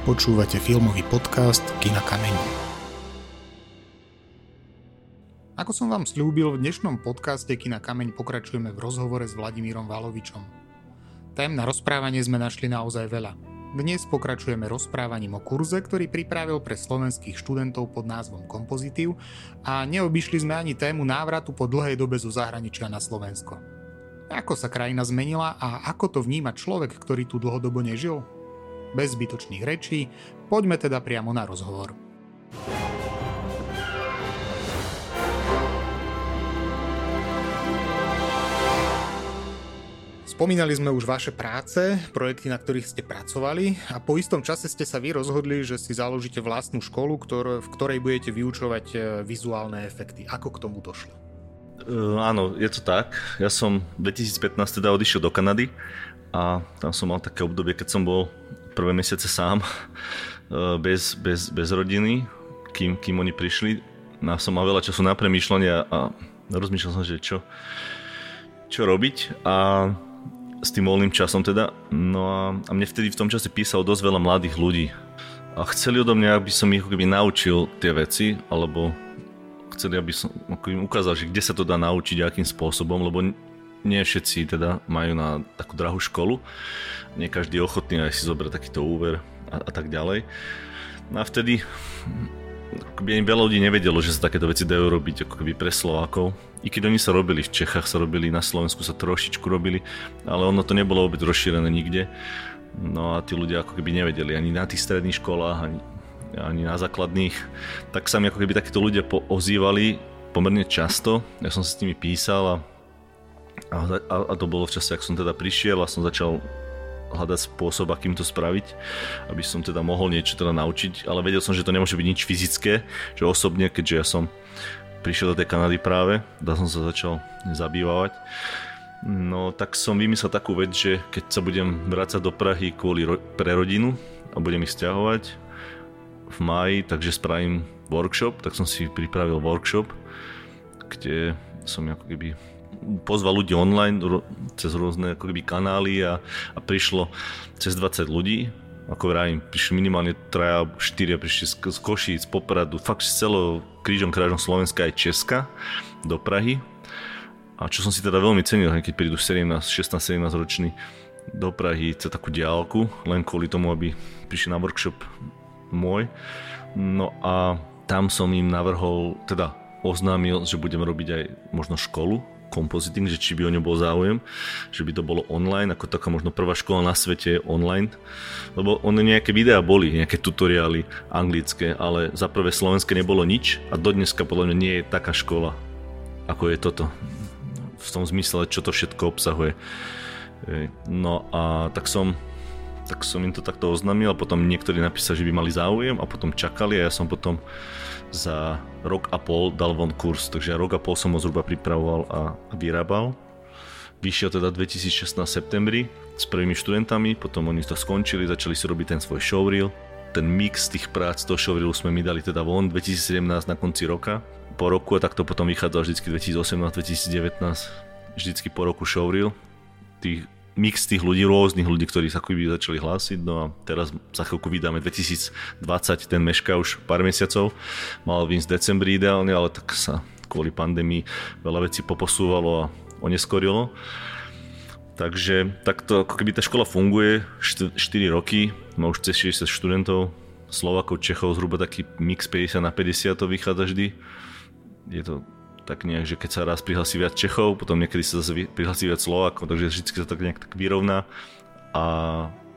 Počúvate filmový podcast Kina Kameň. Ako som vám slúbil, v dnešnom podcaste Kina Kameň pokračujeme v rozhovore s Vladimírom Valovičom. Tém na rozprávanie sme našli naozaj veľa. Dnes pokračujeme rozprávaním o kurze, ktorý pripravil pre slovenských študentov pod názvom Kompozitív a neobyšli sme ani tému návratu po dlhej dobe zo zahraničia na Slovensko. Ako sa krajina zmenila a ako to vníma človek, ktorý tu dlhodobo nežil? Bez zbytočných rečí, poďme teda priamo na rozhovor. Spomínali sme už vaše práce, projekty, na ktorých ste pracovali a po istom čase ste sa vy rozhodli, že si založíte vlastnú školu, ktor- v ktorej budete vyučovať e, vizuálne efekty. Ako k tomu došlo? Uh, áno, je to tak. Ja som v 2015 teda odišiel do Kanady a tam som mal také obdobie, keď som bol prvé mesiace sám, eh, bez, bez, bez rodiny, kým, kým oni prišli. No, som mal veľa času na premýšľanie a rozmýšľal som, že čo, čo robiť a s tým voľným časom teda. No a, a mne vtedy v tom čase písalo dosť veľa mladých ľudí. A chceli odo mňa, aby som ich keby naučil tie veci, alebo chceli, aby som ako im ukázal, že kde sa to dá naučiť, akým spôsobom, lebo nie všetci teda majú na takú drahú školu nie každý je ochotný aj si zobrať takýto úver a, a tak ďalej. No a vtedy akoby ani veľa ľudí nevedelo, že sa takéto veci dajú robiť ako keby pre Slovákov. I keď oni sa robili v Čechách, sa robili na Slovensku, sa trošičku robili, ale ono to nebolo vôbec rozšírené nikde. No a tí ľudia ako keby nevedeli ani na tých stredných školách, ani, ani na základných. Tak sa mi ako keby takíto ľudia ozývali pomerne často. Ja som sa s nimi písal a, a, a to bolo v čase, ak som teda prišiel a som začal hľadať spôsob, akým to spraviť, aby som teda mohol niečo teda naučiť, ale vedel som, že to nemôže byť nič fyzické, že osobne, keďže ja som prišiel do tej Kanady práve, da som sa začal zabývať, no tak som vymyslel takú vec, že keď sa budem vrácať do Prahy kvôli ro- pre rodinu a budem ich stiahovať v máji, takže spravím workshop, tak som si pripravil workshop, kde som ako keby pozval ľudí online cez rôzne ako keby kanály a, a prišlo cez 20 ľudí. Ako vravím, prišli minimálne traja, štyria prišli z, z Košíc, Popradu, fakt z celého krížom krážom Slovenska aj Česka do Prahy. A čo som si teda veľmi cenil, keď prídu 17, 16-17 roční do Prahy cez takú diálku, len kvôli tomu, aby prišli na workshop môj. No a tam som im navrhol, teda oznámil, že budem robiť aj možno školu compositing, že či by o ňom bol záujem, že by to bolo online, ako taká možno prvá škola na svete online, lebo one nejaké videá boli, nejaké tutoriály anglické, ale za prvé slovenské nebolo nič a dodneska podľa mňa nie je taká škola, ako je toto. V tom zmysle, čo to všetko obsahuje. No a tak som tak som im to takto oznámil a potom niektorí napísali, že by mali záujem a potom čakali a ja som potom za rok a pol dal von kurz, takže rok a pol som ho zhruba pripravoval a vyrábal. Vyšiel teda 2016 septembri s prvými študentami, potom oni to skončili, začali si robiť ten svoj showreel. Ten mix tých prác toho showreelu sme mi dali teda von 2017 na konci roka. Po roku a takto potom vychádzal vždycky 2018-2019, vždycky po roku showreel. Tých mix tých ľudí, rôznych ľudí, ktorí sa akoby začali hlásiť. No a teraz za chvíľku vydáme 2020, ten meška už pár mesiacov. Mal výjsť v decembri ideálne, ale tak sa kvôli pandémii veľa vecí poposúvalo a oneskorilo. Takže takto ako keby tá škola funguje 4 roky, má už cez 60 študentov, Slovakov, Čechov, zhruba taký mix 50 na 50 to vychádza vždy. Je to tak nejak, že keď sa raz prihlasí viac Čechov, potom niekedy sa zase prihlasí viac Slovákov, takže vždy sa tak nejak tak vyrovná. A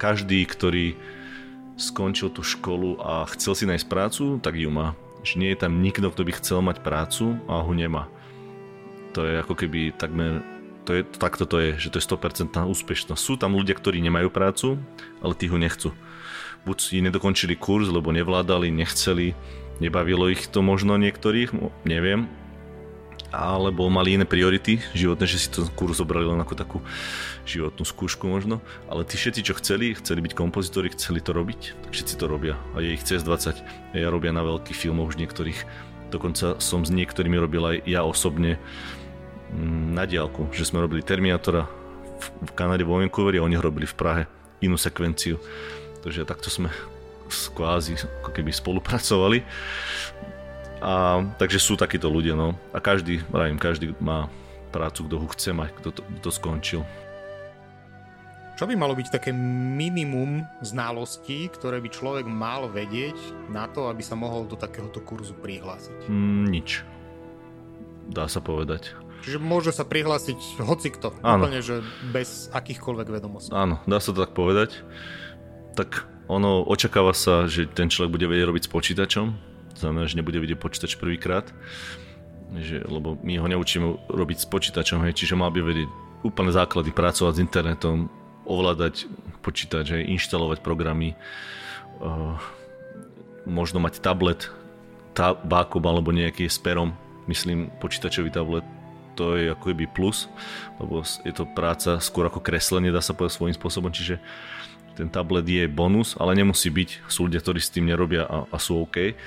každý, ktorý skončil tú školu a chcel si nájsť prácu, tak ju má. Že nie je tam nikto, kto by chcel mať prácu a ho nemá. To je ako keby takmer to je, takto to je, že to je 100% úspešnosť. Sú tam ľudia, ktorí nemajú prácu, ale tí ho nechcú. Buď si nedokončili kurz, lebo nevládali, nechceli, nebavilo ich to možno niektorých, neviem, alebo mali iné priority životné, že si to kurz zobrali len ako takú životnú skúšku možno, ale tí všetci, čo chceli, chceli byť kompozitori, chceli to robiť, tak všetci to robia a je ich cez 20. Ja robia na veľkých filmoch už niektorých, dokonca som s niektorými robil aj ja osobne mm, na diálku, že sme robili Terminátora v Kanade vo Vancouveri a oni robili v Prahe inú sekvenciu. Takže takto sme kvázi ako keby spolupracovali. A, takže sú takíto ľudia, no. A každý, vravím, každý má prácu, kto ho chce mať, kto to, kto to skončil. Čo by malo byť také minimum znalostí, ktoré by človek mal vedieť na to, aby sa mohol do takéhoto kurzu prihlásiť? Mm, nič. Dá sa povedať. Čiže môže sa prihlásiť hocikto, Áno. úplne, že bez akýchkoľvek vedomostí. Áno, dá sa to tak povedať. Tak ono očakáva sa, že ten človek bude vedieť robiť s počítačom, znamená, že nebude vidieť počítač prvýkrát, že, lebo my ho neučíme robiť s počítačom, hej, čiže mal by vedieť úplne základy, pracovať s internetom, ovládať počítač, hej, inštalovať programy, uh, možno mať tablet, tabákom alebo nejaký s myslím počítačový tablet, to je ako keby plus, lebo je to práca skôr ako kreslenie, dá sa povedať svojím spôsobom, čiže ten tablet je bonus, ale nemusí byť. Sú ľudia, ktorí s tým nerobia a, a sú OK.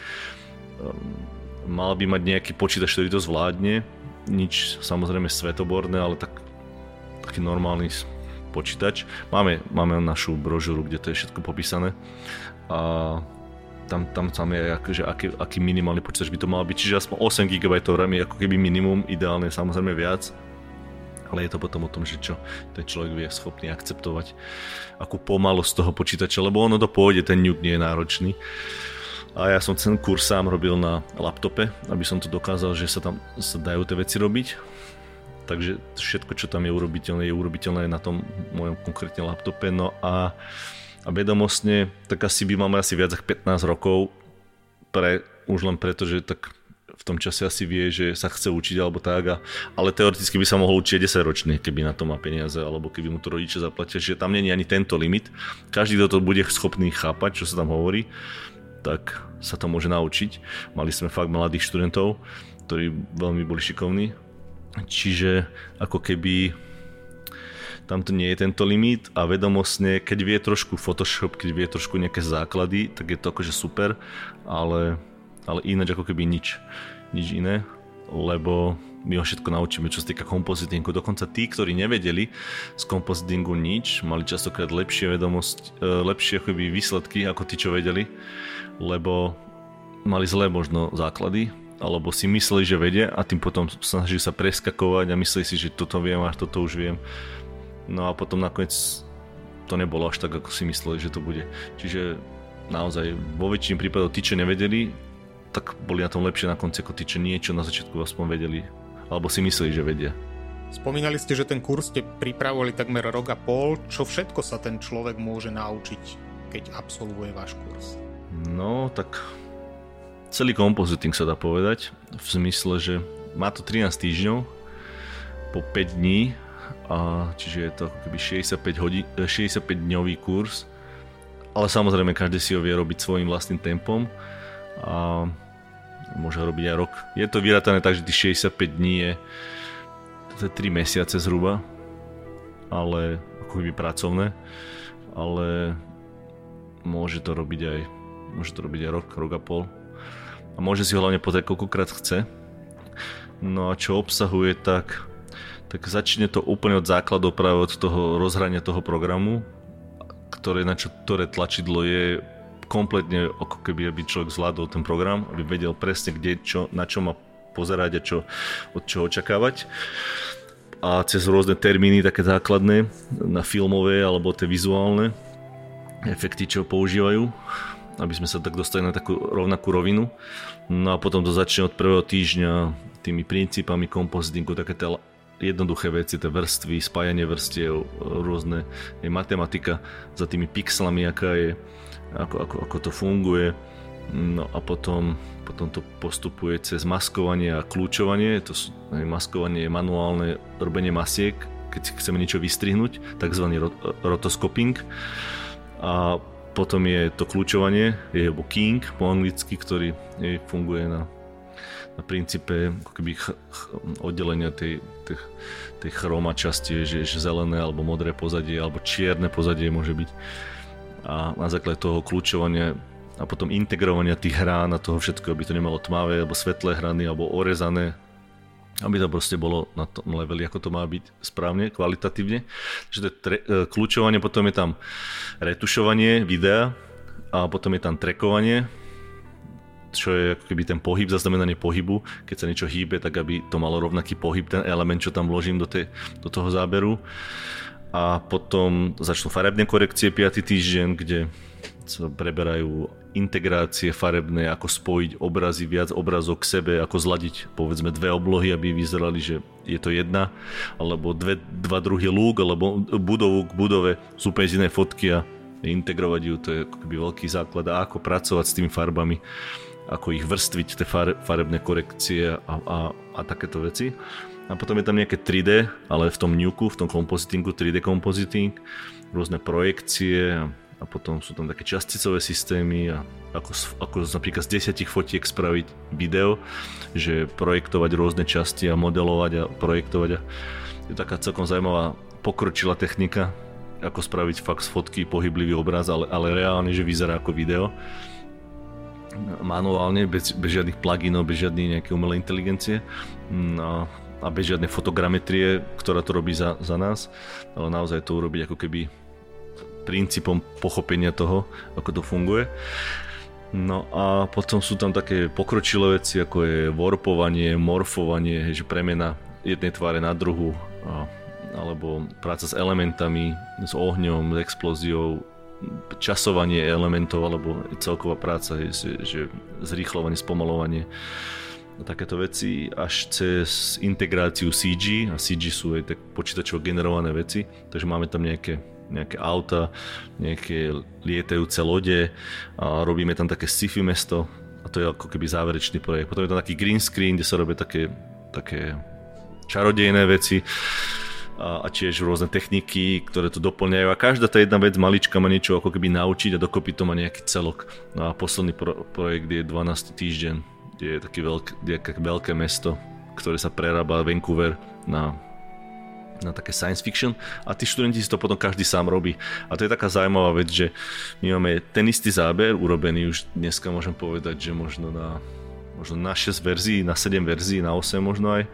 Um, mal by mať nejaký počítač, ktorý to zvládne. Nič samozrejme svetoborné, ale tak, taký normálny počítač. Máme, máme našu brožúru, kde to je všetko popísané. A tam, tam, tam je akože aký, aký minimálny počítač by to mal byť. Čiže aspoň 8 GB RAM je ako keby minimum, ideálne samozrejme viac. Ale je to potom o tom, že čo ten človek vie schopný akceptovať, akú pomalosť toho počítača, lebo ono to pôjde, ten ňuk nie je náročný. A ja som ten kurz sám robil na laptope, aby som to dokázal, že sa tam sa dajú tie veci robiť. Takže všetko, čo tam je urobiteľné, je urobiteľné na tom mojom konkrétne laptope. No a a vedomostne, tak asi by mal asi viac ako 15 rokov, pre, už len preto, že tak v tom čase asi vie, že sa chce učiť alebo tak, a, ale teoreticky by sa mohol učiť 10 ročný, keby na to má peniaze, alebo keby mu to rodičia zaplatia, že tam není ani tento limit. Každý, kto to bude schopný chápať, čo sa tam hovorí, tak sa to môže naučiť. Mali sme fakt mladých študentov, ktorí veľmi boli šikovní, čiže ako keby tam to nie je tento limit a vedomostne, keď vie trošku Photoshop, keď vie trošku nejaké základy, tak je to akože super, ale, ale ináč ako keby nič, nič iné, lebo my ho všetko naučíme, čo sa týka kompozitingu. Dokonca tí, ktorí nevedeli z kompozitingu nič, mali častokrát lepšie vedomosť, e, lepšie akoby výsledky ako tí, čo vedeli, lebo mali zlé možno základy, alebo si mysleli, že vedia a tým potom snažili sa preskakovať a mysleli si, že toto viem a toto už viem No a potom nakoniec to nebolo až tak, ako si mysleli, že to bude. Čiže naozaj vo väčšine prípadov tí, čo nevedeli, tak boli na tom lepšie na konci ako tí, čo niečo na začiatku aspoň vedeli. Alebo si mysleli, že vedia. Spomínali ste, že ten kurz ste pripravovali takmer rok a pol. Čo všetko sa ten človek môže naučiť, keď absolvuje váš kurz? No, tak celý kompoziting sa dá povedať. V zmysle, že má to 13 týždňov, po 5 dní a čiže je to ako keby 65, hodí, 65 dňový kurz, ale samozrejme každý si ho vie robiť svojim vlastným tempom a môže robiť aj rok. Je to vyratané tak, že tých 65 dní je, to je 3 mesiace zhruba, ale ako keby pracovné, ale môže to robiť aj môže to robiť aj rok, rok a pol. A môže si ho hlavne pozrieť koľkokrát chce. No a čo obsahuje, tak tak začne to úplne od základov práve od toho rozhrania toho programu, ktoré, na čo, ktoré tlačidlo je kompletne ako keby aby človek zvládol ten program, aby vedel presne kde, čo, na čo má pozerať a čo, od čo očakávať. A cez rôzne termíny také základné na filmové alebo tie vizuálne efekty, čo používajú, aby sme sa tak dostali na takú rovnakú rovinu. No a potom to začne od prvého týždňa tými princípami kompozitingu, také tie jednoduché veci, tie vrstvy, spájanie vrstiev, rôzne je matematika za tými pixlami, aká je, ako, ako, ako to funguje. No a potom, potom to postupuje cez maskovanie a kľúčovanie. To sú, maskovanie je manuálne robenie masiek, keď chceme niečo vystrihnúť, tzv. rotoskoping. A potom je to kľúčovanie, je keying po anglicky, ktorý je, funguje na na princípe keby ch- ch- oddelenia tej, tej, tej chroma časti, že, že zelené alebo modré pozadie alebo čierne pozadie môže byť. A na základe toho kľúčovania a potom integrovania tých hrán a toho všetko, aby to nemalo tmavé alebo svetlé hrany alebo orezané, aby to proste bolo na tom leveli, ako to má byť správne, kvalitatívne. Takže to je tre- e, kľúčovanie, potom je tam retušovanie videa, a potom je tam trekovanie, čo je ako keby ten pohyb, zaznamenanie pohybu. Keď sa niečo hýbe, tak aby to malo rovnaký pohyb, ten element, čo tam vložím do, tej, do toho záberu. A potom začnú farebné korekcie 5. týždeň, kde preberajú integrácie farebné, ako spojiť obrazy, viac obrazov k sebe, ako zladiť povedzme dve oblohy, aby vyzerali, že je to jedna, alebo dve, dva druhy lúk, alebo budovu k budove sú úplne z iné fotky a integrovať ju, to je ako keby veľký základ a ako pracovať s tými farbami ako ich vrstviť, tie farebné korekcie a, a, a takéto veci. A potom je tam nejaké 3D, ale v tom nuku, v tom kompozitingu, 3D kompoziting, rôzne projekcie a, potom sú tam také časticové systémy a ako, ako napríklad z desiatich fotiek spraviť video, že projektovať rôzne časti a modelovať a projektovať a je taká celkom zaujímavá pokročila technika, ako spraviť fakt z fotky pohyblivý obraz, ale, ale reálne, že vyzerá ako video. Manuálne, bez, bez žiadnych pluginov, bez žiadnej nejaké umelej inteligencie no, a bez žiadnej fotogrametrie, ktorá to robí za, za nás, ale naozaj to urobiť ako keby princípom pochopenia toho, ako to funguje. No a potom sú tam také pokročilé veci, ako je warpovanie, morfovanie, že premena jednej tváre na druhu, alebo práca s elementami, s ohňom, s explóziou, časovanie elementov alebo celková práca, je, že zrýchlovanie, spomalovanie a takéto veci až cez integráciu CG a CG sú aj tak počítačovo generované veci, takže máme tam nejaké, nejaké auta, nejaké lietajúce lode a robíme tam také sci-fi mesto a to je ako keby záverečný projekt. Potom je tam taký green screen, kde sa robia také, také čarodejné veci a, a tiež rôzne techniky, ktoré to doplňajú a každá tá jedna vec malička má niečo ako keby naučiť a dokopy to má nejaký celok. No a posledný pro, projekt je 12. týždeň, kde je také veľké, veľké mesto, ktoré sa prerába Vancouver na na také science fiction a tí študenti si to potom každý sám robí. A to je taká zaujímavá vec, že my máme ten istý záber urobený už dneska môžem povedať, že možno na, možno na 6 verzií, na 7 verzií, na 8 možno aj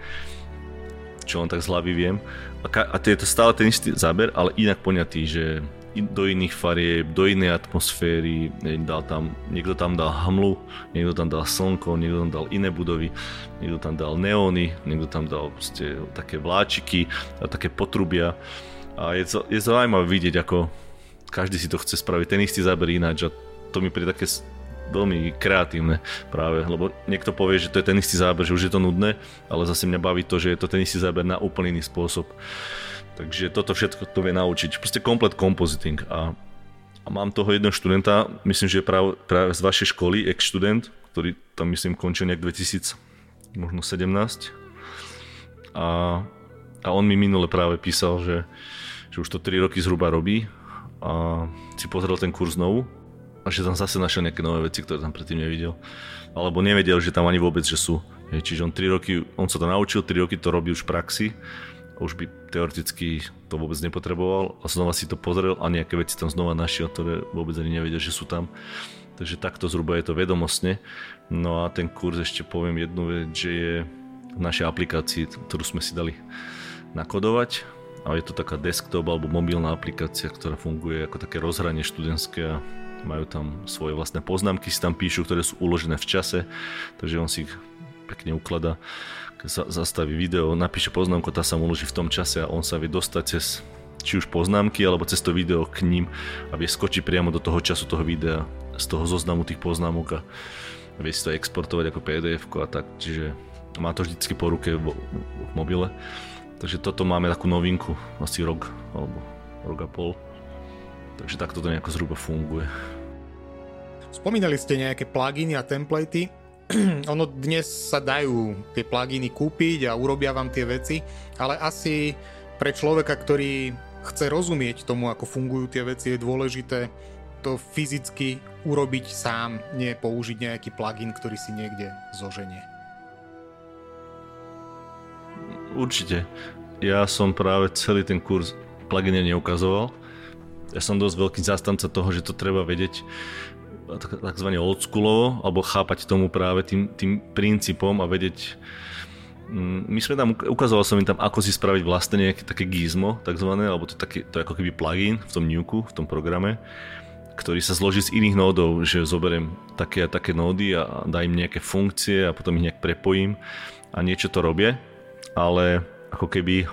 čo len tak z hlavy viem. A, ka- a to je to stále ten istý záber, ale inak poňatý, že do iných farieb, do inej atmosféry, dal tam, niekto tam dal hmlu, niekto tam dal slnko, niekto tam dal iné budovy, niekto tam dal neóny, niekto tam dal proste také vláčiky a také potrubia. A je, je zaujímavé vidieť, ako každý si to chce spraviť, ten istý záber ináč a to mi príde také veľmi kreatívne práve, lebo niekto povie, že to je ten istý záber, že už je to nudné, ale zase mňa baví to, že je to ten istý záber na úplný iný spôsob. Takže toto všetko to vie naučiť. Proste komplet compositing a, a mám toho jedného študenta, myslím, že práve, práve z vašej školy, ex-študent, ktorý tam myslím končil nejak 2000, možno 17. A, a on mi minule práve písal, že, že už to 3 roky zhruba robí a si pozrel ten kurz znovu a že tam zase našiel nejaké nové veci, ktoré tam predtým nevidel. Alebo nevedel, že tam ani vôbec, že sú. Čiže on 3 roky, on sa to naučil, 3 roky to robí už v praxi, už by teoreticky to vôbec nepotreboval a znova si to pozrel a nejaké veci tam znova našiel, ktoré vôbec ani nevedel, že sú tam. Takže takto zhruba je to vedomostne. No a ten kurz ešte poviem jednu vec, že je v našej aplikácii, ktorú sme si dali nakodovať a je to taká desktop alebo mobilná aplikácia, ktorá funguje ako také rozhranie študentské a majú tam svoje vlastné poznámky, si tam píšu, ktoré sú uložené v čase, takže on si ich pekne ukladá. Sa zastaví video, napíše poznámku, tá sa mu uloží v tom čase a on sa vie dostať cez či už poznámky, alebo cez to video k ním a vie skočiť priamo do toho času toho videa, z toho zoznamu tých poznámok a vie si to exportovať ako pdf a tak, čiže má to vždycky po ruke v, v mobile. Takže toto máme takú novinku, asi rok alebo rok a pol. Takže takto to nejako zhruba funguje. Spomínali ste nejaké pluginy a templatey. ono dnes sa dajú tie pluginy kúpiť a urobia vám tie veci, ale asi pre človeka, ktorý chce rozumieť tomu, ako fungujú tie veci, je dôležité to fyzicky urobiť sám, nie použiť nejaký plugin, ktorý si niekde zoženie. Určite. Ja som práve celý ten kurz pluginy neukazoval, ja som dosť veľký zastanca toho, že to treba vedieť takzvané oldschoolovo, alebo chápať tomu práve tým, tým princípom a vedieť mm, my sme tam, ukazoval som im tam, ako si spraviť vlastne nejaké také gizmo, takzvané, alebo to, také, to je ako keby plugin v tom nuku, v tom programe. ktorý sa zloží z iných nódov, že zoberiem také a také nódy a dám im nejaké funkcie a potom ich nejak prepojím a niečo to robie, ale ako keby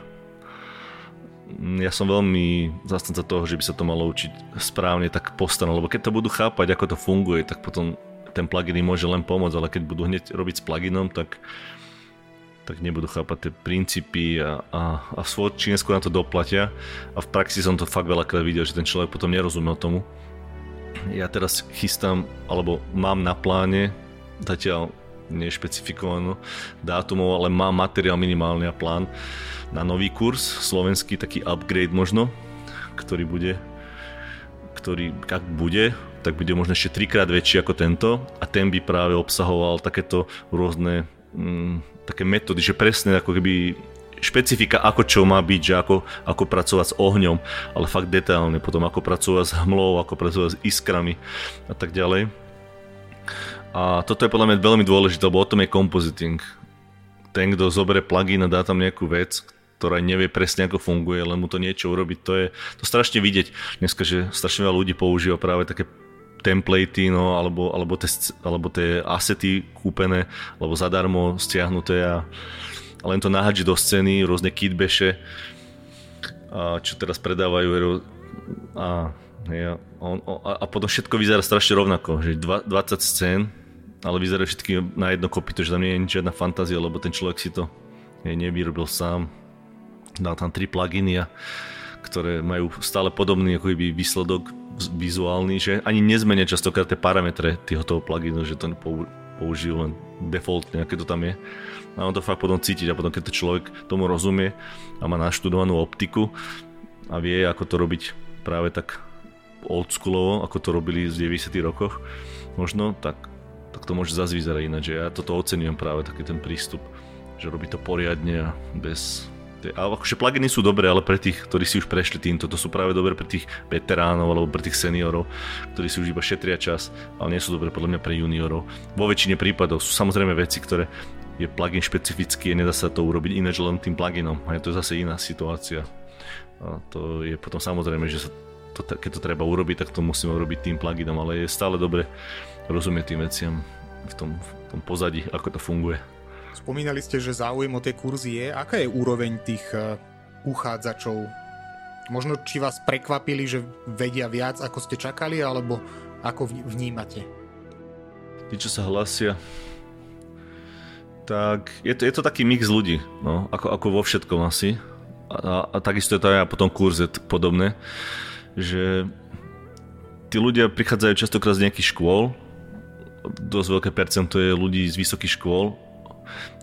ja som veľmi zastanca toho, že by sa to malo učiť správne tak postane, lebo keď to budú chápať, ako to funguje, tak potom ten plugin im môže len pomôcť, ale keď budú hneď robiť s pluginom, tak tak nebudú chápať tie princípy a, a, a v skôr na to doplatia a v praxi som to fakt veľakrát videl, že ten človek potom nerozumel tomu. Ja teraz chystám, alebo mám na pláne, zatiaľ nešpecifikovanú dátumov, ale mám materiál minimálny a plán na nový kurz, slovenský taký upgrade možno, ktorý bude ktorý ak bude, tak bude možno ešte trikrát väčší ako tento a ten by práve obsahoval takéto rôzne mm, také metódy, že presne ako keby špecifika, ako čo má byť, že ako, ako pracovať s ohňom, ale fakt detailne, potom ako pracovať s hmlou, ako pracovať s iskrami a tak ďalej. A toto je podľa mňa veľmi dôležité, lebo o tom je compositing. Ten, kto zoberie plugin a dá tam nejakú vec, ktorá nevie presne ako funguje, len mu to niečo urobiť, to je to strašne vidieť dneska, že strašne veľa ľudí používa práve také templatey, no, alebo, alebo, tie, alebo tie asety kúpené, alebo zadarmo stiahnuté a, a len to nahádži do scény, rôzne kitbeše, a čo teraz predávajú a, ja, on, a, a potom všetko vyzerá strašne rovnako, že 20 scén, ale vyzerajú všetky na jedno kopito, že tam nie je žiadna fantázia, lebo ten človek si to nevyrobil sám. Dal tam tri pluginy a ktoré majú stále podobný ako výsledok vizuálny, že ani nezmenia častokrát tie parametre toho pluginu, že to použijú len defaultne, aké to tam je. A on to fakt potom cítiť a potom keď to človek tomu rozumie a má naštudovanú optiku a vie, ako to robiť práve tak oldschoolovo, ako to robili v 90 rokoch možno, tak, tak to môže zase vyzerať ináč. Ja toto ocenujem práve taký ten prístup, že robí to poriadne a bez, a akože pluginy sú dobré, ale pre tých, ktorí si už prešli týmto, to sú práve dobré pre tých veteránov alebo pre tých seniorov, ktorí si už iba šetria čas, ale nie sú dobré podľa mňa pre juniorov. Vo väčšine prípadov sú samozrejme veci, ktoré je plugin špecifický a nedá sa to urobiť ináč len tým pluginom. A to je zase iná situácia. A to je potom samozrejme, že sa to, keď to treba urobiť, tak to musíme urobiť tým pluginom, ale je stále dobre rozumieť tým veciam v tom, v tom pozadí, ako to funguje. Spomínali ste, že záujem o tie kurzy je. Aká je úroveň tých uh, uchádzačov? Možno či vás prekvapili, že vedia viac, ako ste čakali, alebo ako vnímate? Tí, čo sa hlasia, tak je to, je to taký mix ľudí, no, ako, ako vo všetkom asi. A, a, a takisto je to aj potom kurze podobné, že tí ľudia prichádzajú častokrát z nejakých škôl, dosť veľké percento je ľudí z vysokých škôl,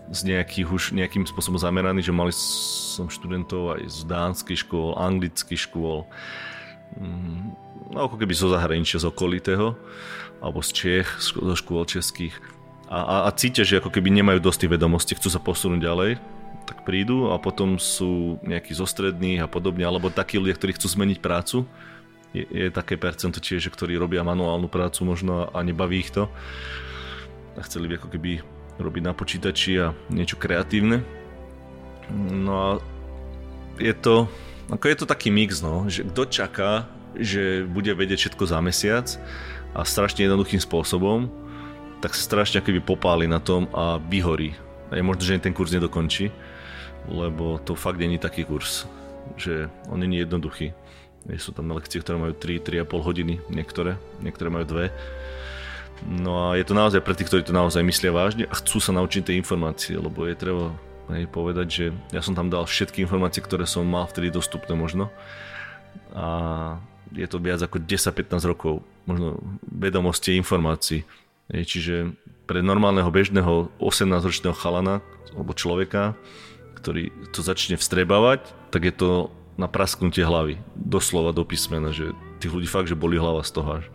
z nejakých už nejakým spôsobom zameraný, že mali som študentov aj z dánskych škôl, anglických škôl, mm, no ako keby zo zahraničia, z okolitého, alebo z Čech, zo škôl českých. A, a, a cítia, že ako keby nemajú dosť tých vedomostí, chcú sa posunúť ďalej, tak prídu a potom sú nejakí zostrední a podobne, alebo takí ľudia, ktorí chcú zmeniť prácu. Je, je také percento tiež, ktorí robia manuálnu prácu možno a nebaví ich to. A chceli by ako keby robiť na počítači a niečo kreatívne. No a je to, ako je to taký mix, no, že kto čaká, že bude vedieť všetko za mesiac a strašne jednoduchým spôsobom, tak sa strašne keby popáli na tom a vyhorí. Je možno, že ten kurz nedokončí, lebo to fakt není taký kurz, že on není jednoduchý. Sú tam lekcie, ktoré majú 3, 3,5 hodiny, niektoré, niektoré majú 2 No a je to naozaj pre tých, ktorí to naozaj myslia vážne a chcú sa naučiť tie informácie, lebo je treba hej, povedať, že ja som tam dal všetky informácie, ktoré som mal vtedy dostupné možno. A je to viac ako 10-15 rokov možno vedomosti informácií. Čiže pre normálneho bežného 18-ročného chalana alebo človeka, ktorý to začne vstrebávať, tak je to na prasknutie hlavy. Doslova do písmena, že tých ľudí fakt, že boli hlava z toho až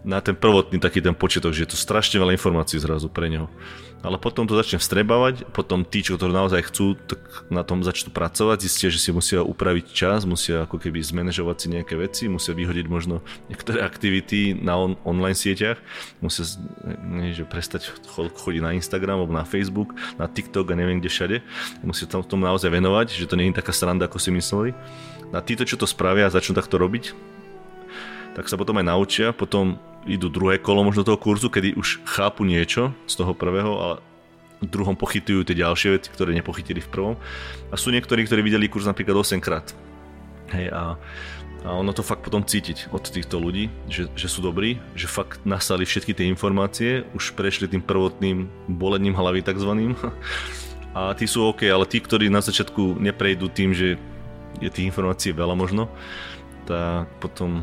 na ten prvotný taký ten počiatok, že je to strašne veľa informácií zrazu pre neho. Ale potom to začne vstrebávať, potom tí, čo to naozaj chcú, tak na tom začnú pracovať, zistia, že si musia upraviť čas, musia ako keby zmanéžovať si nejaké veci, musia vyhodiť možno niektoré aktivity na on, online sieťach, musia nie, že prestať chodiť na Instagram alebo na Facebook, na TikTok a neviem kde všade. Musia tam tomu naozaj venovať, že to nie je taká sranda, ako si mysleli. A títo, čo to spravia a začnú takto robiť, tak sa potom aj naučia, potom idú druhé kolo možno toho kurzu, kedy už chápu niečo z toho prvého, ale v druhom pochytujú tie ďalšie veci, ktoré nepochytili v prvom. A sú niektorí, ktorí videli kurz napríklad 8 krát. Hej, a, a ono to fakt potom cítiť od týchto ľudí, že, že sú dobrí, že fakt nasali všetky tie informácie, už prešli tým prvotným bolením hlavy takzvaným. A tí sú OK, ale tí, ktorí na začiatku neprejdú tým, že je tých informácií veľa možno, tak potom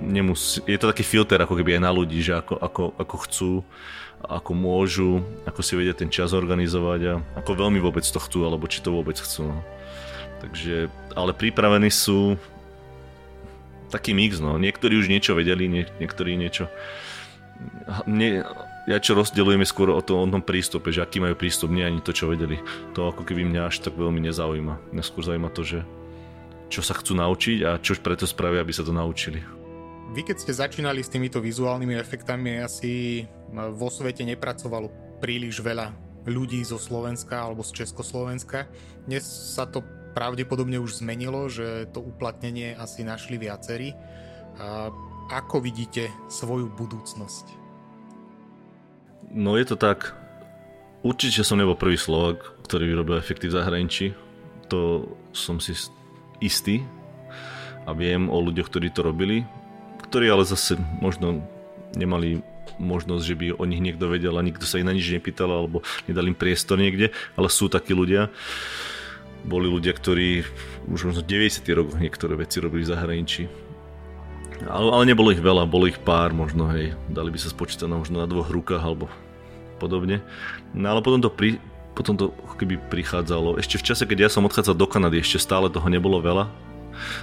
nemus- je to taký filter ako keby aj na ľudí, že ako, ako, ako chcú ako môžu, ako si vedia ten čas organizovať a ako veľmi vôbec to chcú, alebo či to vôbec chcú. No. Takže, ale pripravení sú taký mix, no. Niektorí už niečo vedeli, nie, niektorí niečo... Nie, ja čo rozdeľujeme skôr o, to, o tom prístupe, že aký majú prístup, nie ani to, čo vedeli. To ako keby mňa až tak veľmi nezaujíma. Mňa skôr zaujíma to, že čo sa chcú naučiť a čo preto spravia, aby sa to naučili. Vy keď ste začínali s týmito vizuálnymi efektami, asi vo svete nepracovalo príliš veľa ľudí zo Slovenska alebo z Československa. Dnes sa to pravdepodobne už zmenilo, že to uplatnenie asi našli viacerí. A ako vidíte svoju budúcnosť? No je to tak. Určite som nebol prvý Slovak, ktorý vyrobil efekty v zahraničí. To som si istý a viem o ľuďoch, ktorí to robili ktorí ale zase možno nemali možnosť, že by o nich niekto vedel a nikto sa ich na nič nepýtal alebo nedal im priestor niekde, ale sú takí ľudia. Boli ľudia, ktorí už možno 90. rokoch niektoré veci robili v zahraničí. Ale, ale nebolo ich veľa, bolo ich pár možno, hej. Dali by sa spočítať na možno na dvoch rukách alebo podobne. No ale potom to, pri, potom to keby prichádzalo. Ešte v čase, keď ja som odchádzal do Kanady, ešte stále toho nebolo veľa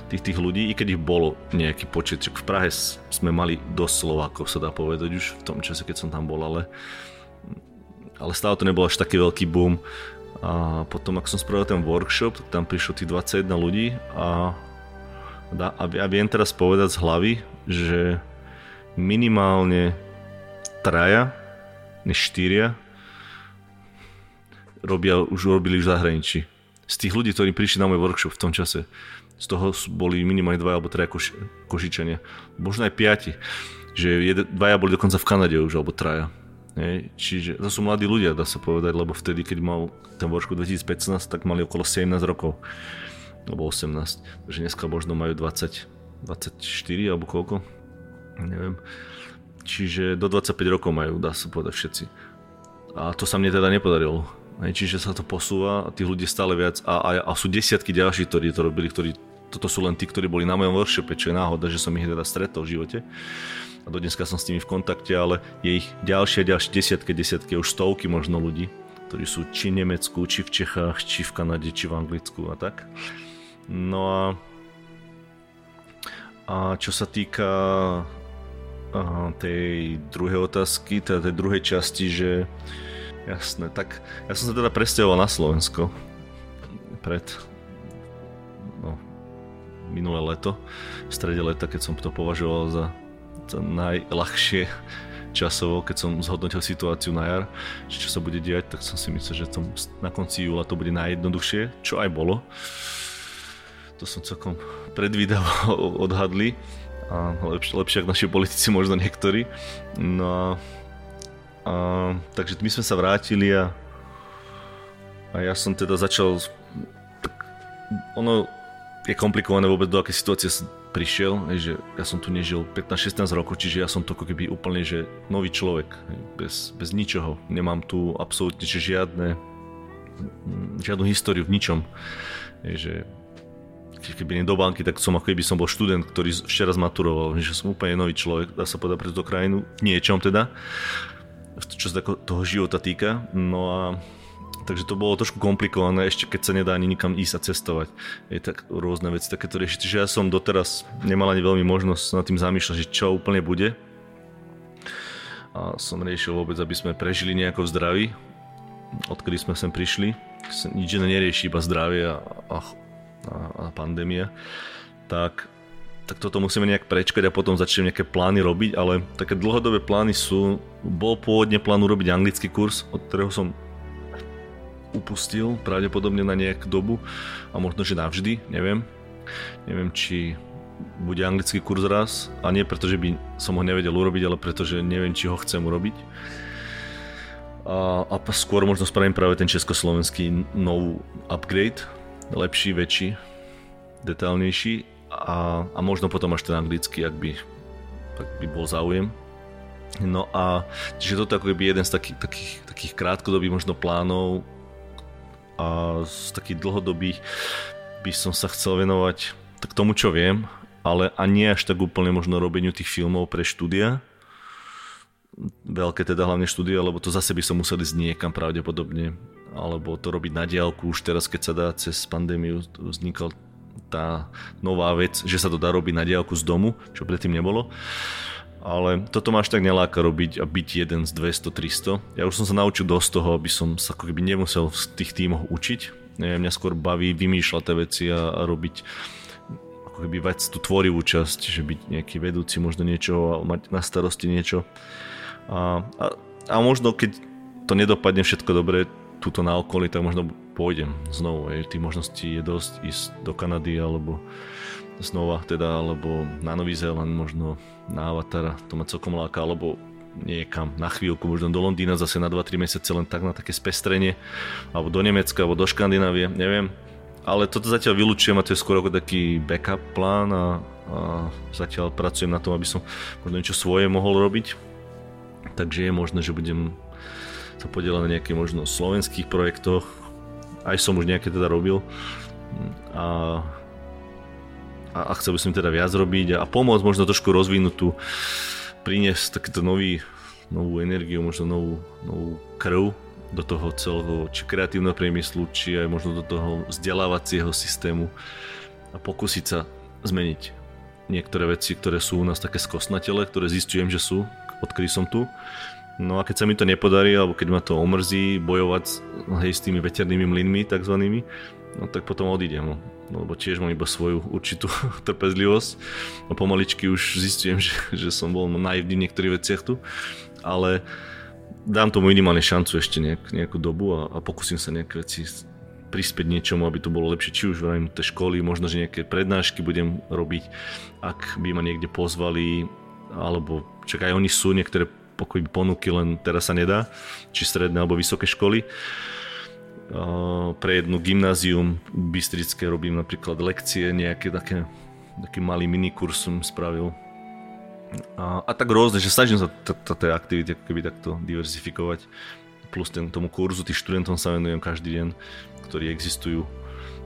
tých, tých ľudí, i keď ich bolo nejaký počet. V Prahe sme mali dosť Slovákov, sa dá povedať už v tom čase, keď som tam bol, ale, ale stále to nebol až taký veľký boom. A potom, ak som spravil ten workshop, tak tam prišlo tých 21 ľudí a, a, a viem teraz povedať z hlavy, že minimálne traja, než štyria robia, už robili v zahraničí. Z tých ľudí, ktorí prišli na môj workshop v tom čase z toho boli minimálne dva alebo traja koši, košičania. Možno aj piati. Že jed, dvaja boli dokonca v Kanade už, alebo traja. Hej. Čiže to sú mladí ľudia, dá sa povedať, lebo vtedy, keď mal ten workshop 2015, tak mali okolo 17 rokov. Alebo 18. Takže dneska možno majú 20, 24 alebo koľko. Neviem. Čiže do 25 rokov majú, dá sa povedať všetci. A to sa mne teda nepodarilo čiže sa to posúva a tých ľudí stále viac a, a, a sú desiatky ďalších, ktorí to robili, ktorí, toto sú len tí, ktorí boli na mojom workshope, čo je náhoda, že som ich teda stretol v živote. A do dneska som s nimi v kontakte, ale je ich ďalšie, ďalšie desiatky, desiatky, už stovky možno ľudí, ktorí sú či v Nemecku, či v Čechách, či v Kanade, či v Anglicku a tak. No a, a čo sa týka tej druhej otázky, teda tej druhej časti, že Jasné, tak ja som sa teda presťahoval na Slovensko pred no, minulé leto, v strede leta, keď som to považoval za, za najľahšie časovo, keď som zhodnotil situáciu na jar, čo sa bude diať, tak som si myslel, že tom, na konci júla to bude najjednoduchšie, čo aj bolo. To som celkom predvídavo odhadli a lepšie, lepšie ako naši politici možno niektorí. No a a, takže my sme sa vrátili a, a ja som teda začal... Ono je komplikované vôbec do aké situácie som prišiel, že ja som tu nežil 15-16 rokov, čiže ja som to ako keby úplne, že nový človek, bez, bez ničoho. Nemám tu absolútne žiadne, žiadnu históriu v ničom. Že keby nie do banky, tak som ako keby som bol študent, ktorý včera zmaturoval, že som úplne nový človek, dá sa povedať pre túto krajinu, niečom teda čo sa toho života týka. No a takže to bolo trošku komplikované, ešte keď sa nedá ani nikam ísť a cestovať. Je tak rôzne veci takéto riešiť. Čiže ja som doteraz nemal ani veľmi možnosť nad tým zamýšľať, že čo úplne bude. A som riešil vôbec, aby sme prežili nejako v zdraví, odkedy sme sem prišli. Nič nerieši, iba zdravie a, a, a pandémia. Tak tak toto musíme nejak prečkať a potom začneme nejaké plány robiť, ale také dlhodobé plány sú, bol pôvodne plán urobiť anglický kurz, od ktorého som upustil pravdepodobne na nejakú dobu a možno, že navždy, neviem. Neviem, či bude anglický kurz raz a nie preto, že by som ho nevedel urobiť, ale preto, že neviem, či ho chcem urobiť. A, a skôr možno spravím práve ten československý nový upgrade, lepší, väčší, detálnejší a, a možno potom až ten anglický, ak by, ak by bol záujem. No a čiže toto ako keby jeden z takých, takých, takých krátkodobých možno plánov a z takých dlhodobých by som sa chcel venovať k tomu, čo viem ale a nie až tak úplne možno robeniu tých filmov pre štúdia. Veľké teda hlavne štúdia, lebo to zase by som musel ísť niekam pravdepodobne. Alebo to robiť na diálku už teraz, keď sa dá cez pandémiu vznikla tá nová vec, že sa to dá robiť na diálku z domu, čo predtým nebolo. Ale toto ma až tak neláka robiť a byť jeden z 200-300. Ja už som sa naučil dosť toho, aby som sa ako keby nemusel v tých tímoch učiť. Mňa skôr baví vymýšľať tie veci a, a robiť ako keby vať tú tvorivú časť, že byť nejaký vedúci možno niečo a mať na starosti niečo. A, a, a možno keď to nedopadne všetko dobre túto na okolí, tak možno pôjdem znovu. Aj tých možností je dosť ísť do Kanady alebo znova teda, alebo na Nový Zéland, možno na Avatara, to ma celkom láka, alebo niekam na chvíľku, možno do Londýna zase na 2-3 mesiace len tak na také spestrenie, alebo do Nemecka, alebo do Škandinávie, neviem ale toto zatiaľ vylúčujem a to je skôr ako taký backup plán a, a zatiaľ pracujem na tom, aby som možno niečo svoje mohol robiť. Takže je možné, že budem sa podielať na nejakých možno slovenských projektoch. Aj som už nejaké teda robil. A, a, a chcel by som teda viac robiť a pomôcť možno trošku rozvinúť tu, priniesť takýto nový, novú energiu, možno novú, novú krv do toho celého či kreatívneho priemyslu, či aj možno do toho vzdelávacieho systému a pokúsiť sa zmeniť niektoré veci, ktoré sú u nás také skosnatele, ktoré zistujem, že sú, odkedy som tu. No a keď sa mi to nepodarí, alebo keď ma to omrzí, bojovať hej, s tými veternými mlynmi takzvanými, no tak potom odídem. No. no lebo tiež mám iba svoju určitú trpezlivosť. No pomaličky už zistujem, že, že som bol naivný v niektorých veciach tu, ale dám tomu minimálne šancu ešte nejak, nejakú dobu a, a pokúsim sa nejaké veci prispieť niečomu, aby to bolo lepšie, či už v tej školy, možno, že nejaké prednášky budem robiť, ak by ma niekde pozvali, alebo čak oni sú, niektoré ponuky, len teraz sa nedá, či stredné alebo vysoké školy. Pre jednu gymnázium Bystrické robím napríklad lekcie, nejaké také, taký malý minikurs som spravil a, a tak rôzne, že snažím sa tie aktivity keby takto diverzifikovať. Plus ten, tomu kurzu, tých študentom sa venujem každý deň, ktorí existujú.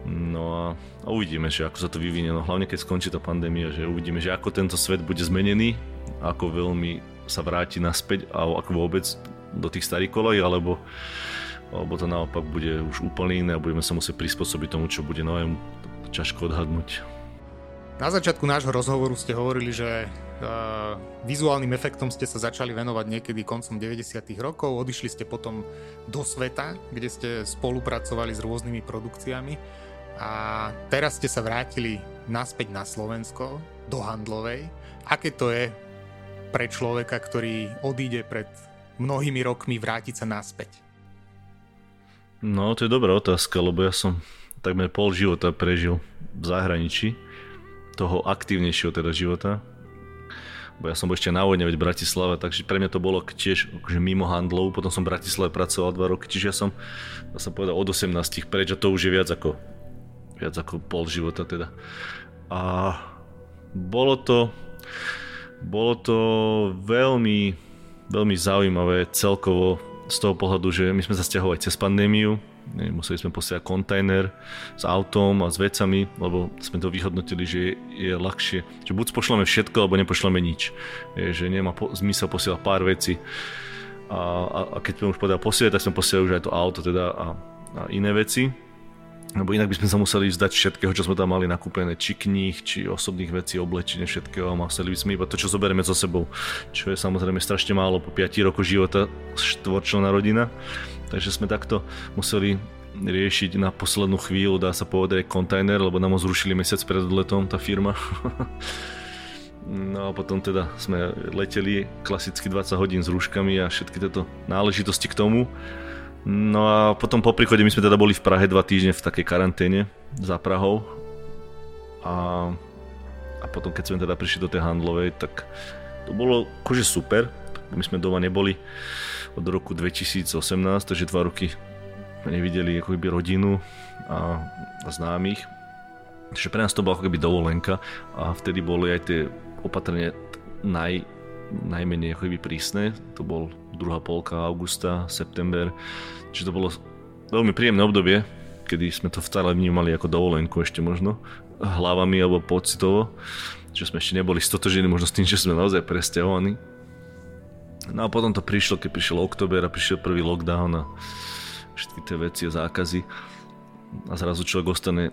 No a, a uvidíme, že ako sa to vyvinie, no hlavne keď skončí tá pandémia, že uvidíme, že ako tento svet bude zmenený, ako veľmi sa vráti naspäť a ako vôbec do tých starých kolej, alebo, alebo to naopak bude už úplne iné a budeme sa musieť prispôsobiť tomu, čo bude novému. Ťažko odhadnúť. Na začiatku nášho rozhovoru ste hovorili, že uh, vizuálnym efektom ste sa začali venovať niekedy koncom 90. rokov, odišli ste potom do sveta, kde ste spolupracovali s rôznymi produkciami a teraz ste sa vrátili naspäť na Slovensko, do Handlovej. Aké to je pre človeka, ktorý odíde pred mnohými rokmi vrátiť sa naspäť? No, to je dobrá otázka, lebo ja som takmer pol života prežil v zahraničí toho aktívnejšieho teda života. Bo ja som bol ešte na vojne v Bratislave, takže pre mňa to bolo tiež akože mimo handlov, potom som v Bratislave pracoval dva roky, čiže ja som, ja som povedal, od 18 preč a to už je viac ako, viac ako pol života teda. A bolo to, bolo to veľmi, veľmi zaujímavé celkovo z toho pohľadu, že my sme sa stiahovali cez pandémiu, Museli sme posielať kontajner s autom a s vecami, lebo sme to vyhodnotili, že je, ľahšie, že buď pošleme všetko, alebo nepošleme nič. Je, že nemá po, zmysel posielať pár vecí. A, a, a keď sme už povedali posielať, tak sme posielali už aj to auto teda a, a iné veci. Lebo inak by sme sa museli vzdať všetkého, čo sme tam mali nakúpené, či kníh, či osobných vecí, oblečenie, všetkého a museli by sme iba to, čo zoberieme so sebou, čo je samozrejme strašne málo po 5 rokoch života štvorčlená rodina. Takže sme takto museli riešiť na poslednú chvíľu, dá sa povedať, kontajner, lebo nám ho zrušili mesiac pred letom tá firma. No a potom teda sme leteli klasicky 20 hodín s rúškami a všetky tieto náležitosti k tomu. No a potom po príchode my sme teda boli v Prahe dva týždne v takej karanténe za Prahou. A, a potom keď sme teda prišli do tej handlovej, tak to bolo akože super. My sme doma neboli od roku 2018, takže dva roky nevideli ako keby rodinu a, a známych. Takže pre nás to bola ako keby dovolenka a vtedy boli aj tie opatrenia naj, najmenej ako prísne. To bol druhá polka augusta, september. Čiže to bolo veľmi príjemné obdobie, kedy sme to stále vnímali ako dovolenku ešte možno hlavami alebo pocitovo. Že sme ešte neboli stotožení možno s tým, že sme naozaj presťahovaní. No a potom to prišlo, keď prišiel október a prišiel prvý lockdown a všetky tie veci a zákazy a zrazu človek ostane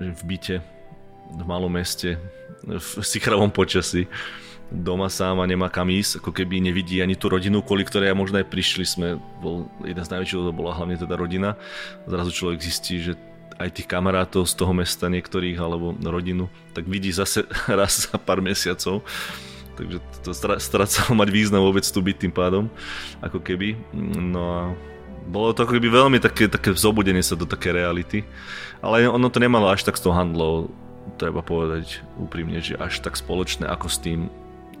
v byte, v malom meste, v sichravom počasí, doma sám a nemá kam ísť, ako keby nevidí ani tú rodinu, kvôli ktorej možno aj prišli sme, bol jeden z najväčších, to bola hlavne teda rodina. Zrazu človek zistí, že aj tých kamarátov z toho mesta niektorých, alebo rodinu, tak vidí zase raz za pár mesiacov. Takže to strácalo mať význam vôbec tu byť tým pádom, ako keby. No a bolo to ako keby veľmi také, také zobudenie sa do také reality, ale ono to nemalo až tak s tou handlou, treba povedať úprimne, že až tak spoločné ako s tým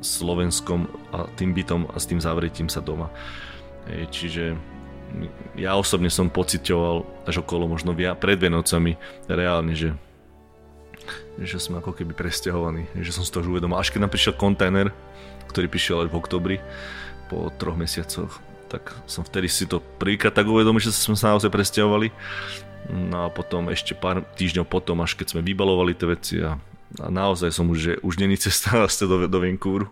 Slovenskom a tým bytom a s tým zavretím sa doma. Hej, čiže ja osobne som pocitoval až okolo možno via, pred Vianocami reálne, že že sme ako keby presťahovaní, že som si to už uvedomil. Až keď nám prišiel kontajner, ktorý prišiel až v oktobri, po troch mesiacoch, tak som vtedy si to prvýkrát tak uvedomil, že sme sa naozaj presťahovali. No a potom ešte pár týždňov potom, až keď sme vybalovali tie veci a, a naozaj som už, že už není cesta do, do Vancouveru,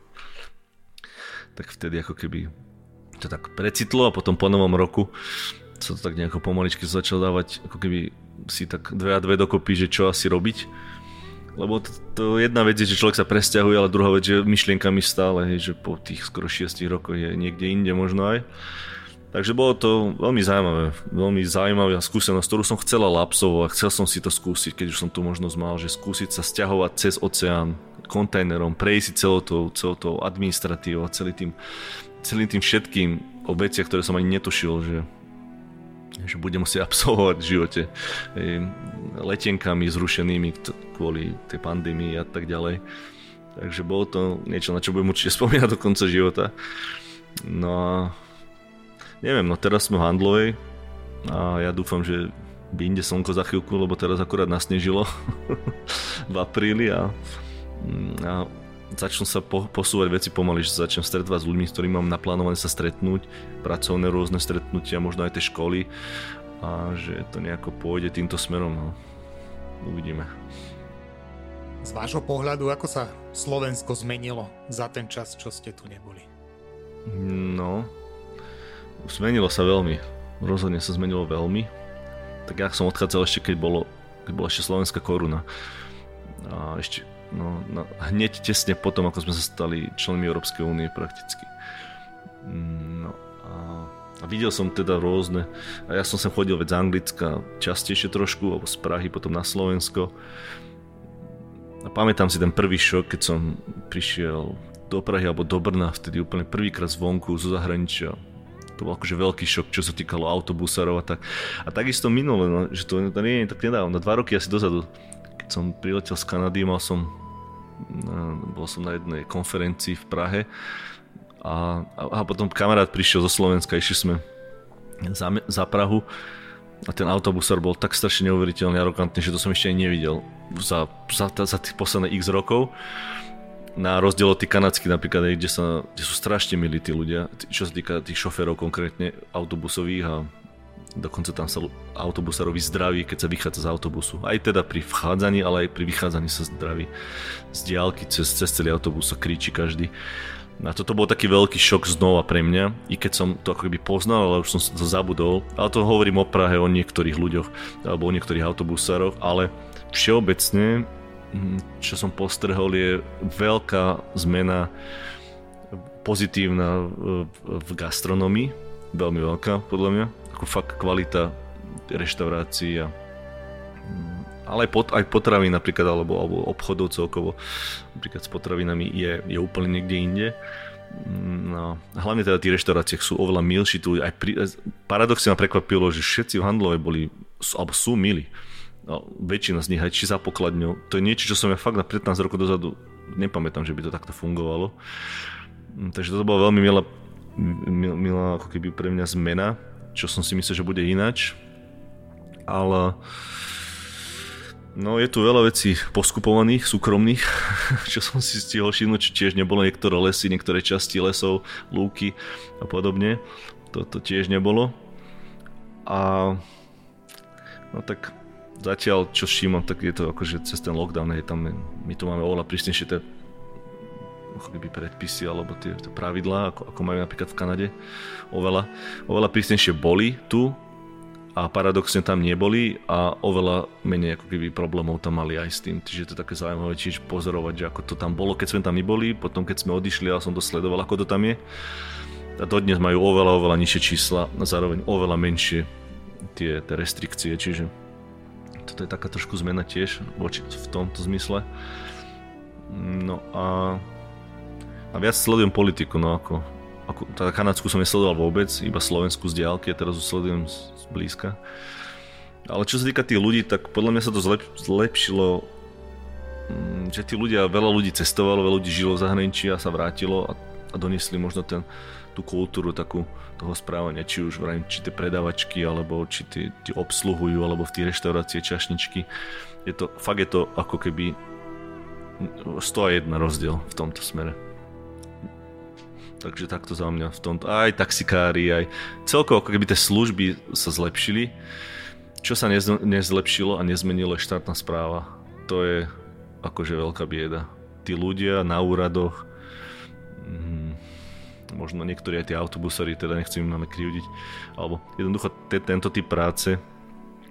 tak vtedy ako keby to tak precitlo a potom po novom roku sa to tak nejako pomaličky začal dávať ako keby si tak dve a dve dokopy, že čo asi robiť. Lebo to, to jedna vec je, že človek sa presťahuje, ale druhá vec, že myšlienkami stále, že po tých skoro 6 rokoch je niekde inde možno aj. Takže bolo to veľmi zaujímavé, veľmi zaujímavá skúsenosť, ktorú som chcela absolvovať, chcel som si to skúsiť, keď už som tu možnosť mal, že skúsiť sa stiahovať cez oceán kontajnerom, prejsť celou tou, celou tou administratívou, celým tým, celým tým všetkým o veciach, ktoré som ani netušil, že že budem musieť absolvovať v živote letenkami zrušenými kvôli tej pandémii a tak ďalej. Takže bolo to niečo, na čo budem určite spomínať do konca života. No a neviem, no teraz sme v Handlovej a ja dúfam, že vyjde slnko za chvíľku, lebo teraz akurát nasnežilo v apríli a, a začnú sa po, posúvať veci pomaly, že sa začnem stretávať s ľuďmi, s ktorými mám naplánované sa stretnúť, pracovné rôzne stretnutia, možno aj tie školy a že to nejako pôjde týmto smerom. No. Uvidíme. Z vášho pohľadu, ako sa Slovensko zmenilo za ten čas, čo ste tu neboli? No, zmenilo sa veľmi. Rozhodne sa zmenilo veľmi. Tak ja som odchádzal ešte, keď, bolo, keď bola ešte slovenská koruna. A ešte no, no, hneď tesne potom, ako sme sa stali členmi Európskej únie prakticky. No a, a videl som teda rôzne, a ja som sem chodil veď z Anglicka častejšie trošku, alebo z Prahy, potom na Slovensko. A pamätám si ten prvý šok, keď som prišiel do Prahy alebo do Brna, vtedy úplne prvýkrát zvonku zo zahraničia. To bol akože veľký šok, čo sa týkalo autobusárov a tak. A takisto minule, no, že to, to nie je tak nedávno, na dva roky asi dozadu keď som priletel z Kanady, mal som, bol som na jednej konferencii v Prahe a, a, a potom kamarát prišiel zo Slovenska, išli sme za, za Prahu a ten autobusár bol tak strašne neuveriteľný arogantný, že to som ešte aj nevidel za, za, za tých posledných x rokov na rozdiel od tých kanadských napríklad, kde, sa, kde sú strašne milí tí ľudia, čo sa týka tých šoférov konkrétne autobusových a Dokonca tam sa autobusárovi zdraví, keď sa vychádza z autobusu. Aj teda pri vchádzaní, ale aj pri vychádzaní sa zdraví. Z diálky cez, cez celý autobus sa kríči každý. A toto bol taký veľký šok znova pre mňa, i keď som to ako keby poznal, ale už som to zabudol. Ale to hovorím o Prahe, o niektorých ľuďoch, alebo o niektorých autobusároch, ale všeobecne, čo som postrhol, je veľká zmena pozitívna v gastronomii, veľmi veľká podľa mňa ako fakt kvalita reštaurácií a mm, ale aj, pot, aj potravy napríklad, alebo, alebo obchodov celkovo, napríklad s potravinami je, je úplne niekde inde. Mm, no, hlavne teda tie reštaurácie sú oveľa milší tu. Aj pri, paradoxne ma prekvapilo, že všetci v handlove boli, alebo sú milí. No, väčšina z nich aj či za pokladňou. To je niečo, čo som ja fakt na 15 rokov dozadu nepamätám, že by to takto fungovalo. Mm, takže to bola veľmi milá, milá ako keby pre mňa zmena, čo som si myslel, že bude inač. Ale No je tu veľa vecí poskupovaných, súkromných, čo som si stihol všimnúť, či tiež nebolo niektoré lesy, niektoré časti lesov, lúky a podobne. Toto tiež nebolo. A no tak zatiaľ, čo všímam, tak je to akože cez ten lockdown, hej, tam my tu máme oveľa prísnejšie tie keby predpisy alebo tie, tie pravidlá, ako, ako majú napríklad v Kanade, oveľa, oveľa prísnejšie boli tu, a paradoxne tam neboli a oveľa menej ako keby problémov tam mali aj s tým. Čiže to je také zaujímavé tiež pozorovať, že ako to tam bolo, keď sme tam my boli, potom keď sme odišli, ja som to sledoval, ako to tam je. A dodnes majú oveľa, oveľa nižšie čísla a zároveň oveľa menšie tie, tie restrikcie, čiže toto je taká trošku zmena tiež v tomto zmysle. No a, a viac sledujem politiku, no ako, ako teda Kanadsku som nesledoval vôbec, iba Slovensku z diálky a teraz už sledujem blízka. Ale čo sa týka tých ľudí, tak podľa mňa sa to zlep, zlepšilo, mm, že tí ľudia, veľa ľudí cestovalo, veľa ľudí žilo v zahraničí a sa vrátilo a, a doniesli možno ten, tú kultúru takú toho správania, či už vrajím, či tie predavačky, alebo či tí, tí obsluhujú, alebo v tie reštaurácie, čašničky. Je to, fakt je to ako keby 101 rozdiel v tomto smere. Takže takto za mňa v tomto. Aj taxikári, aj celkovo ako keby tie služby sa zlepšili. Čo sa nezlepšilo a nezmenilo je štátna správa. To je akože veľká bieda. Tí ľudia na úradoch, hmm, možno niektorí aj tí autobusari, teda nechcem im máme alebo jednoducho te, tento typ práce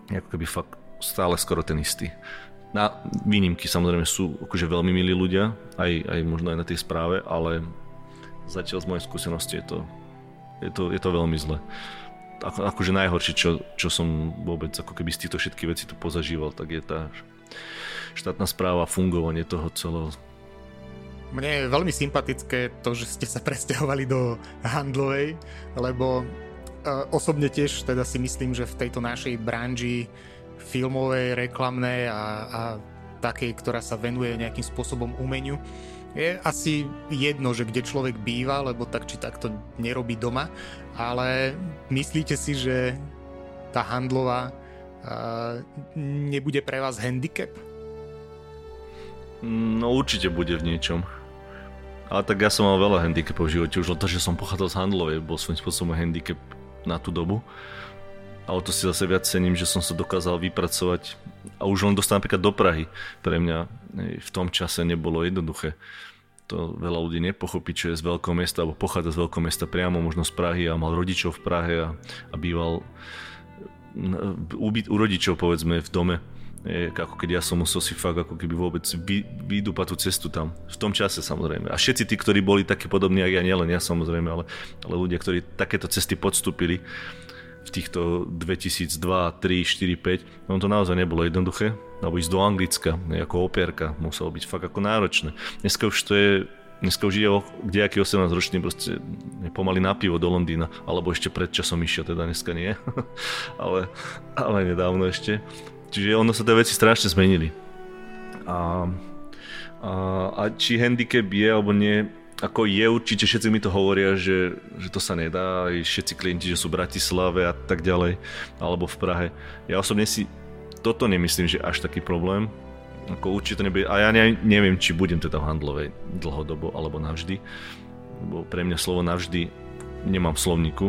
je ako keby fakt stále skoro ten istý. Na výnimky samozrejme sú akože veľmi milí ľudia, aj, aj možno aj na tej správe, ale zatiaľ z mojej skúsenosti je to, je to, je to veľmi zle. Ako, akože najhoršie, čo, čo som vôbec ako keby z týchto všetkých vecí tu pozažíval, tak je tá štátna správa, fungovanie toho celého. Mne je veľmi sympatické to, že ste sa presťahovali do handlovej, lebo uh, osobne tiež teda si myslím, že v tejto našej branži filmovej, reklamnej a, a takej, ktorá sa venuje nejakým spôsobom umeniu, je asi jedno, že kde človek býva, lebo tak či tak to nerobí doma, ale myslíte si, že tá handlová uh, nebude pre vás handicap? No určite bude v niečom. Ale tak ja som mal veľa handicapov v živote, už len to, že som pochádzal z handlovej, bol svojím spôsobom handicap na tú dobu. A o to si zase viac cením, že som sa dokázal vypracovať a už len dostať napríklad do Prahy. Pre mňa v tom čase nebolo jednoduché. To veľa ľudí nepochopí, čo je z veľkého mesta, alebo pochádza z veľkého mesta priamo, možno z Prahy a mal rodičov v Prahe a, a býval u, u rodičov povedzme v dome je, ako keď ja som musel si fakt ako keby vôbec vy, vydúpať tú cestu tam. V tom čase samozrejme. A všetci tí, ktorí boli takí podobní, ako ja, nielen ja samozrejme, ale, ale ľudia, ktorí takéto cesty podstúpili, v týchto 2002, 3, 4, 5, no to naozaj nebolo jednoduché, alebo ísť do Anglicka, ako opierka, muselo byť fakt ako náročné. Dneska už to je Dneska už ide o kdejaký 18 ročný proste pomaly na pivo do Londýna, alebo ešte pred časom išiel, teda dneska nie, ale, ale nedávno ešte. Čiže ono sa tie veci strašne zmenili. A, a, a či handicap je alebo nie, ako je určite, všetci mi to hovoria, že, že to sa nedá, aj všetci klienti, že sú v Bratislave a tak ďalej, alebo v Prahe. Ja osobne si toto nemyslím, že až taký problém, ako určite nebude, a ja ne, neviem, či budem teda v handlovej dlhodobo alebo navždy, lebo pre mňa slovo navždy nemám v slovníku,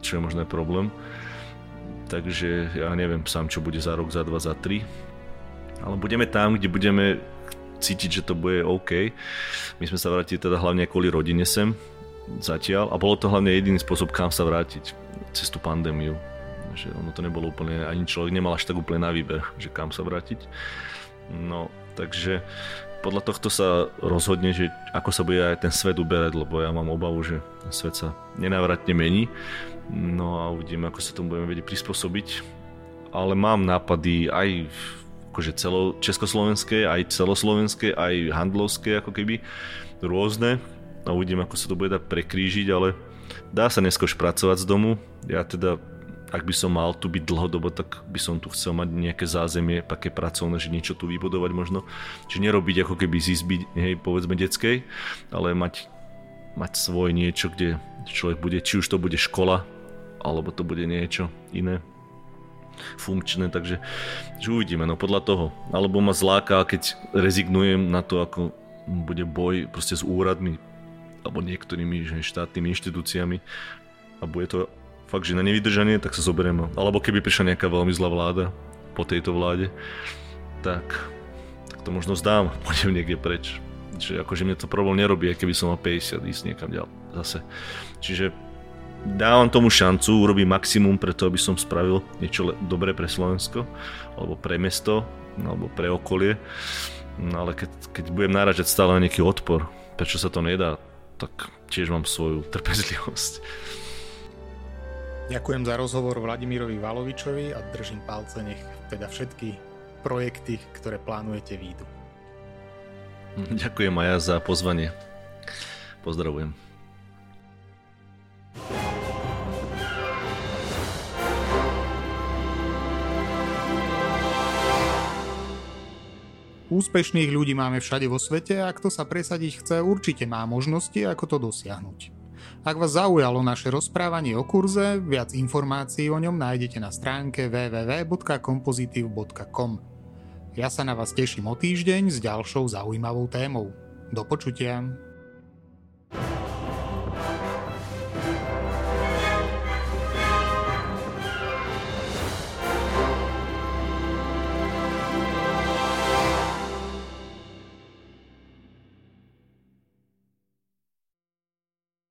čo je možno problém. Takže ja neviem sám, čo bude za rok, za dva, za tri. Ale budeme tam, kde budeme cítiť, že to bude OK. My sme sa vrátili teda hlavne kvôli rodine sem zatiaľ a bolo to hlavne jediný spôsob, kam sa vrátiť cez tú pandémiu. Že ono to nebolo úplne, ani človek nemal až tak úplne na výber, že kam sa vrátiť. No, takže podľa tohto sa rozhodne, že ako sa bude aj ten svet uberať, lebo ja mám obavu, že svet sa nenávratne mení. No a uvidíme, ako sa tomu budeme vedieť prispôsobiť. Ale mám nápady aj akože celo československé, aj celoslovenské, aj handlovské ako keby, rôzne. A uvidím, ako sa to bude dať prekrížiť, ale dá sa dneska už pracovať z domu. Ja teda ak by som mal tu byť dlhodobo, tak by som tu chcel mať nejaké zázemie, také pracovné, že niečo tu vybudovať možno. Čiže nerobiť ako keby z izby, hej, povedzme detskej, ale mať, mať svoj niečo, kde človek bude, či už to bude škola, alebo to bude niečo iné funkčné, takže že uvidíme, no podľa toho. Alebo ma zláka, keď rezignujem na to, ako bude boj proste s úradmi alebo niektorými že štátnymi inštitúciami a bude to fakt, že na nevydržanie, tak sa zoberiem. Alebo keby prišla nejaká veľmi zlá vláda po tejto vláde, tak, tak to možno zdám, pôjdem niekde preč. Čiže akože mne to problém nerobí, keby som mal 50 ísť niekam ďalej zase. Čiže dávam tomu šancu, urobím maximum preto, aby som spravil niečo dobré pre Slovensko, alebo pre mesto, alebo pre okolie. No ale keď, keď budem náražať stále na nejaký odpor, prečo sa to nedá, tak tiež mám svoju trpezlivosť. Ďakujem za rozhovor Vladimírovi Valovičovi a držím palce, nech teda všetky projekty, ktoré plánujete, výjdu. Ďakujem aj ja za pozvanie. Pozdravujem. Úspešných ľudí máme všade vo svete a kto sa presadiť chce, určite má možnosti, ako to dosiahnuť. Ak vás zaujalo naše rozprávanie o kurze, viac informácií o ňom nájdete na stránke www.kompozitiv.com. Ja sa na vás teším o týždeň s ďalšou zaujímavou témou. Do počutia.